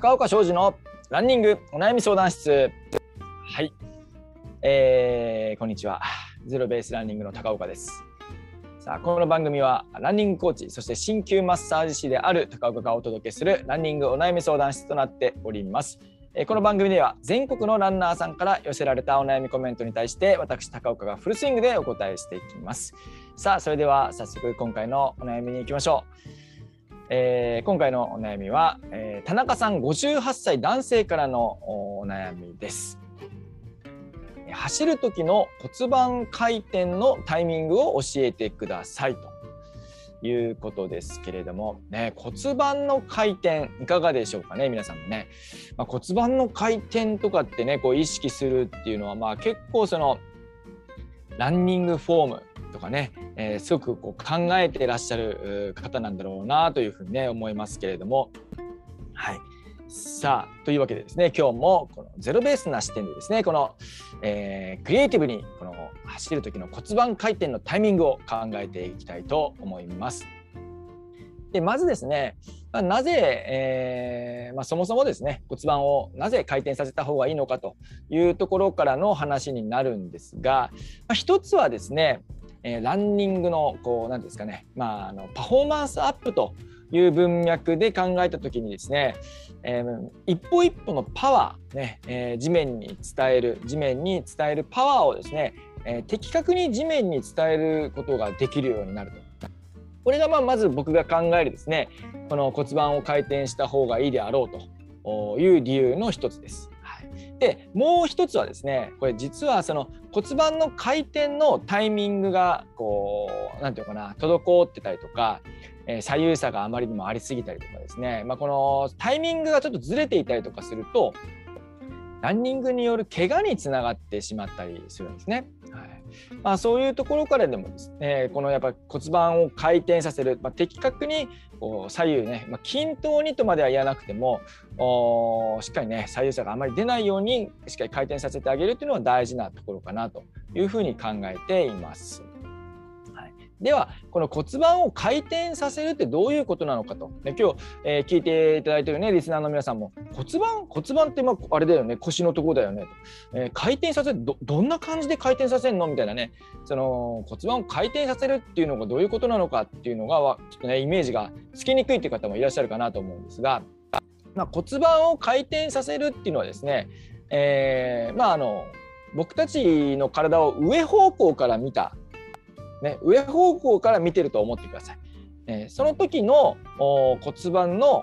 高岡庄司のランニングお悩み相談室。はい、えー、こんにちは。ゼロベースランニングの高岡です。さあこの番組はランニングコーチそして鍼灸マッサージ師である高岡がお届けするランニングお悩み相談室となっております。この番組では全国のランナーさんから寄せられたお悩みコメントに対して私高岡がフルスイングでお答えしていきます。さあそれでは早速今回のお悩みに行きましょう。えー、今回のお悩みは、えー、田中さん58歳男性からのお悩みです。走る時の骨盤回転のタイミングを教えてくださいということですけれども、ね、骨盤の回転いかがでしょうかね皆さんもね、まあ、骨盤の回転とかってねこう意識するっていうのはまあ結構そのランニングフォームとかね、えー、すごくこう考えていらっしゃる方なんだろうなというふうにね思いますけれどもはいさあというわけでですね今日もこのゼロベースな視点でですねこの、えー、クリエイティブにこの走る時の骨盤回転のタイミングを考えていきたいと思います。でまずですね、ま、なぜ、えーまあ、そもそもですね骨盤をなぜ回転させた方がいいのかというところからの話になるんですが、まあ、一つはですねえー、ランニングのこう何ですかね、まあ、あのパフォーマンスアップという文脈で考えた時にですね、えー、一歩一歩のパワー、ねえー、地面に伝える地面に伝えるパワーをですね、えー、的確に地面に伝えることができるようになると。これがまあまず僕が考えるですねこの骨盤を回転した方がいいであろうという理由の一つです。でもう一つはですねこれ実はその骨盤の回転のタイミングがこう何て言うかな滞ってたりとか、えー、左右差があまりにもありすぎたりとかですね、まあ、このタイミングがちょっとずれていたりとかするとランニングによる怪我につながってしまったりするんですね。はいまあ、そういうところからでもですねこのやっぱ骨盤を回転させる、まあ、的確にこう左右ね、まあ、均等にとまでは言わなくてもしっかりね左右差があまり出ないようにしっかり回転させてあげるっていうのは大事なところかなというふうに考えています。ではこの骨盤を回転させるってどういうことなのかと、ね、今日、えー、聞いていただいてるねリスナーの皆さんも骨盤？骨盤ってまああれだよね。腰のところだよね。と、えー、回転させる？どどんな感じで回転させるの？みたいなね。その骨盤を回転させるっていうのがどういうことなのかっていうのがちょっとねイメージがつきにくいっていう方もいらっしゃるかなと思うんですが、まあ、骨盤を回転させるっていうのはですね、えー、まああの僕たちの体を上方向から見たね、上方向から見てると思ってください。えー、その時の骨盤の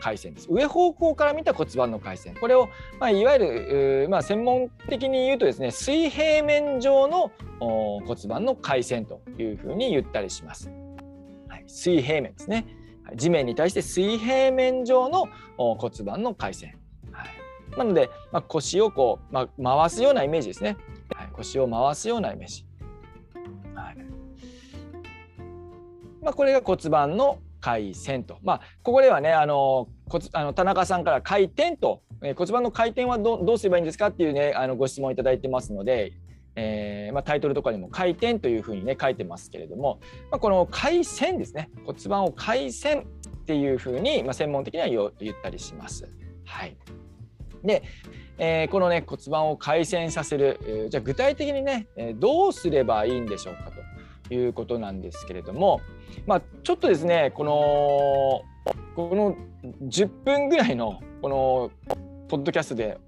回線です。上方向から見た骨盤の回線。これを、まあ、いわゆる、まあ、専門的に言うとですね、水平面上の骨盤の回線というふうに言ったりします。はい、水平面ですね。地面に対して水平面上の骨盤の回線。はい、なので、まあ、腰をこう、まあ、回すようなイメージですね。はい、腰を回すようなイメージ。まあ、これが骨盤の回線と、まあ、ここではねあの骨あの田中さんから回転と、えー、骨盤の回転はどうすればいいんですかっていうねあのご質問いただいてますので、えーまあ、タイトルとかにも回転というふうにね書いてますけれども、まあ、この回線ですね。骨盤を回線っていうふうに、まあ、専門的には言ったりします。はい、でえー、このね骨盤を回旋させる、えー、じゃあ具体的にね、え、どうすればいいんでしょうかと。いうことなんですけれども、まあ、ちょっとですねこのこの10分ぐらいのこのポッドキャストで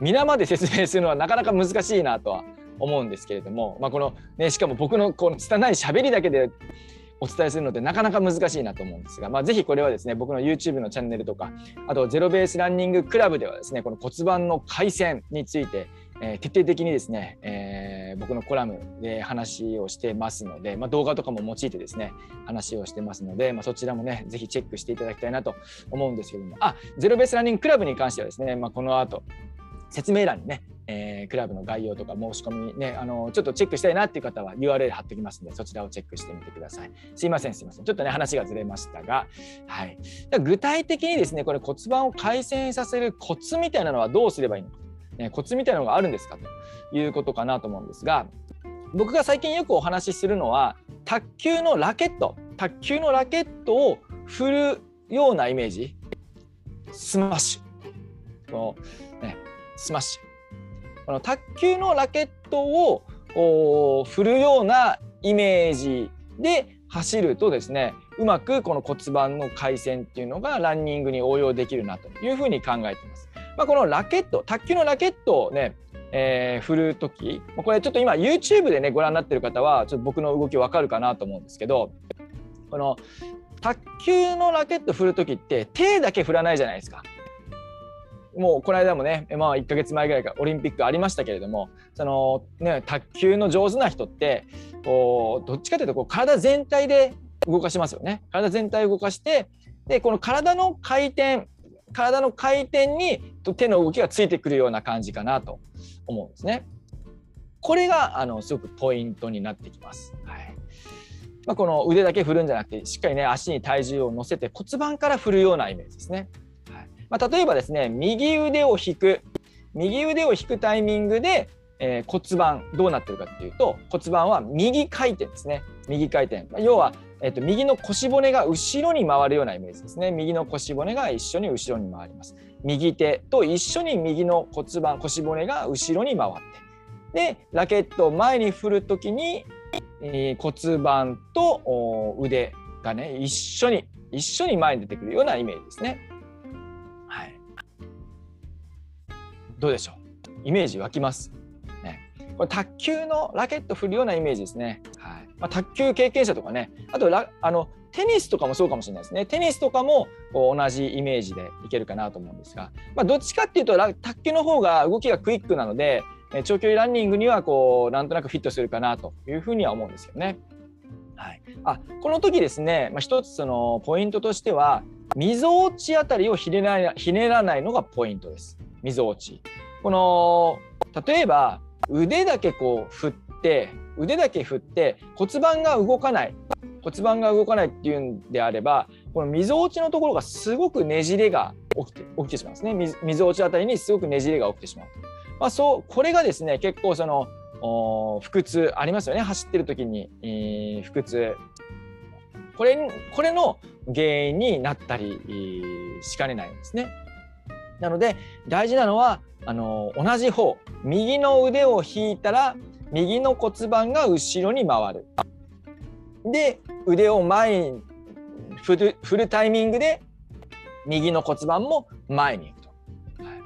皆まで説明するのはなかなか難しいなとは思うんですけれども、まあ、このねしかも僕のこの拙い喋りだけでお伝えするのでなかなか難しいなと思うんですが、まあ、ぜひこれはですね僕の YouTube のチャンネルとかあとゼロベースランニングクラブではですねこの骨盤の回線についてえー、徹底的にですね、え僕のコラムで話をしてますので、まあ、動画とかも用いてですね話をしてますので、まあ、そちらもねぜひチェックしていただきたいなと思うんですけども。あゼロベースランニングクラブに関してはですね、まあ、この後説明欄にね、えー、クラブの概要とか申し込みねあのちょっとチェックしたいなっていう方は URL 貼っておきますのでそちらをチェックしてみてください。すいませんすいません。ちょっとね話がずれましたが。はい。具体的にですねこれ骨盤を回旋させるコツみたいなのはどうすればいいのか。ね、コツみたいなのがあるんですかということかなと思うんですが僕が最近よくお話しするのは卓球のラケット卓球のラケットを振るようなイメージスマッシュこの、ね、スマッシュこの卓球のラケットを振るようなイメージで走るとですねうまくこの骨盤の回旋っていうのがランニングに応用できるなというふうに考えてます。まあ、このラケット卓球のラケットをねえー、振る時これちょっと今 YouTube でねご覧になってる方はちょっと僕の動きわかるかなと思うんですけどこの卓球のラケット振る時って手だけ振らないじゃないですか。もうこの間もね、まあ、1か月前ぐらいからオリンピックありましたけれどもその、ね、卓球の上手な人ってこうどっちかというとこう体全体で動かしますよね。体全体を動かしてでこの体の回転体の回転に手の動きがついてくるような感じかなと思うんですね。これがあのすごくポイントになってきます。はいまあ、この腕だけ振るんじゃなくてしっかりね足に体重を乗せて骨盤から振るようなイメージですね。はいまあ、例えばですね右腕を引く右腕を引くタイミングで、えー、骨盤どうなってるかっていうと骨盤は右回転ですね右回転、まあ、要はえっと、右の腰骨が後ろに回るようなイメージですね。右の腰骨が一緒に後ろに回ります。右手と一緒に右の骨盤、腰骨が後ろに回って。で、ラケットを前に振るときに、えー、骨盤と腕がね、一緒に、一緒に前に出てくるようなイメージですね。はい。どうでしょう？イメージ湧きます？ね、これ卓球のラケット振るようなイメージですね。はい。まあ、卓球経験者とかねあとあのテニスとかもそうかもしれないですねテニスとかも同じイメージでいけるかなと思うんですが、まあ、どっちかっていうと卓球の方が動きがクイックなので長距離ランニングにはこうなんとなくフィットするかなというふうには思うんですよね。はい、あこの時ですね、まあ、一つそのポイントとしてはみぞおちあたりをひねらひねらないのがポイントです。みぞおち。この例えば腕だけこう振って腕だけ振って骨盤が動かない。骨盤が動かないっていうんであればこのみぞおちのところがすごくねじれが起きて起きてしまうんですね。みぞおちあたりにすごくねじれが起きてしまう。と、まあ、そうこれがですね結構その腹痛ありますよね。走ってる時に、えー、腹痛。これこれの原因になったりしかねないんですね。なので大事なのはあの同じ方右の腕を引いたら右の骨盤が後ろに回る。で腕を前に振る振るタイミングで右の骨盤も前に行くと。はい、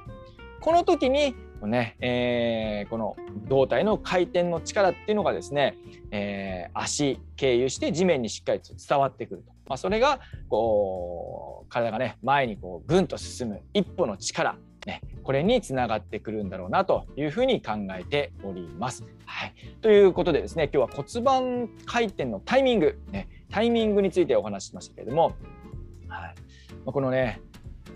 この時にね、えー、この胴体の回転の力っていうのがですね、えー、足経由して地面にしっかりと伝わってくると、まあ、それがこう体がね前にこうぐんと進む一歩の力ね、これにつながってくるんだろうなというふうに考えております。はい、ということでですね今日は骨盤回転のタイミング、ね、タイミングについてお話ししましたけれども、はい、このね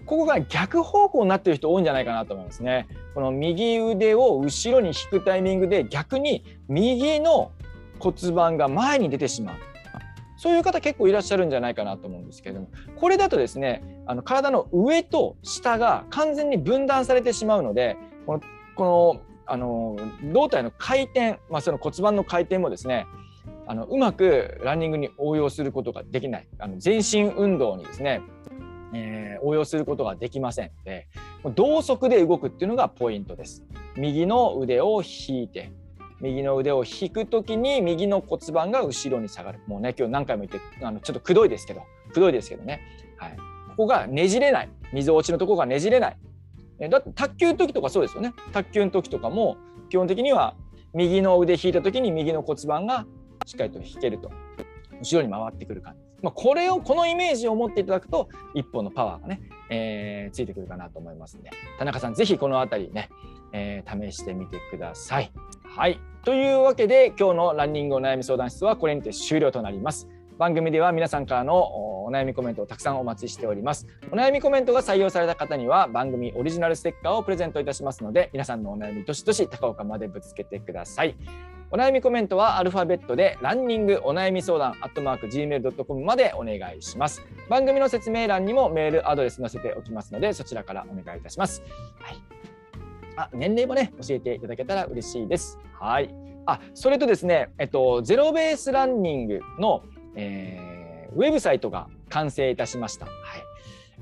ここが逆方向になってる人多いんじゃないかなと思いますね。この右腕を後ろに引くタイミングで逆に右の骨盤が前に出てしまう。そういう方結構いらっしゃるんじゃないかなと思うんですけれどもこれだとですねあの体の上と下が完全に分断されてしまうのでこのこのあの胴体の回転、まあ、その骨盤の回転もですねあのうまくランニングに応用することができないあの全身運動にですね、えー、応用することができませんので同側で動くっていうのがポイントです。右の腕を引いて右の腕を引く時に右の骨盤が後ろに下がる。もうね今日何回も言ってあのちょっとくどいですけどくどいですけどね、はい、ここがねじれない。溝落ちのとこがねじれない。えだって卓球の時とかそうですよね。卓球の時とかも基本的には右の腕引いた時に右の骨盤がしっかりと引けると。後ろに回ってくる感じまあ、これをこのイメージを持っていただくと一本のパワーがね、えー、ついてくるかなと思いますので。田中さん是非この辺りね、えー、試してみてください。はいというわけで今日のランニングお悩み相談室はこれにて終了となります。番組では皆さんからのお悩みコメントをたくさんお待ちしております。お悩みコメントが採用された方には番組オリジナルステッカーをプレゼントいたしますので皆さんのお悩みどしどし高岡までぶつけてください。お悩みコメントはアルファベットでランニングお悩み相談アットマーク gmail.com までお願いします。番組の説明欄にもメールアドレス載せておきますのでそちらからお願いいたします。はいあ年齢もね教えていただけたら嬉しいです。はい。あそれとですね、えっとゼロベースランニングの、えー、ウェブサイトが完成いたしました。はい。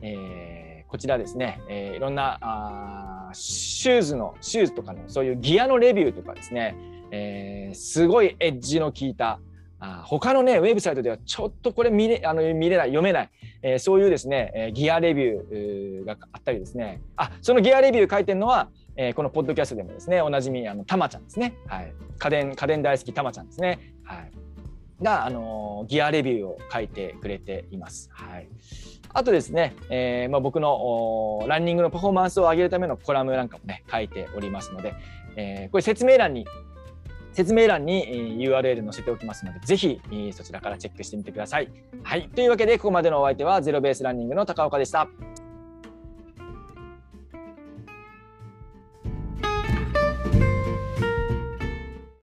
えーこちらですね、えー、いろんなあシューズのシューズとかのそういうギアのレビューとかですね、えー、すごいエッジの効いたあ他のねウェブサイトではちょっとこれ見れあの見れない読めない、えー、そういうですね、えー、ギアレビューがあったりですねあそのギアレビュー書いてるのは、えー、このポッドキャストでもですねおなじみあのたまちゃんですね、はい、家電家電大好きたまちゃんですね、はい、が、あのギアレビューを書いてくれています。はい、あとですね、えーまあ、僕のランニングのパフォーマンスを上げるためのコラムなんかもね書いておりますので、えー、これ説明欄に説明欄に URL 載せておきますので、ぜひそちらからチェックしてみてください。はい。というわけで、ここまでのお相手はゼロベースランニングの高岡でした。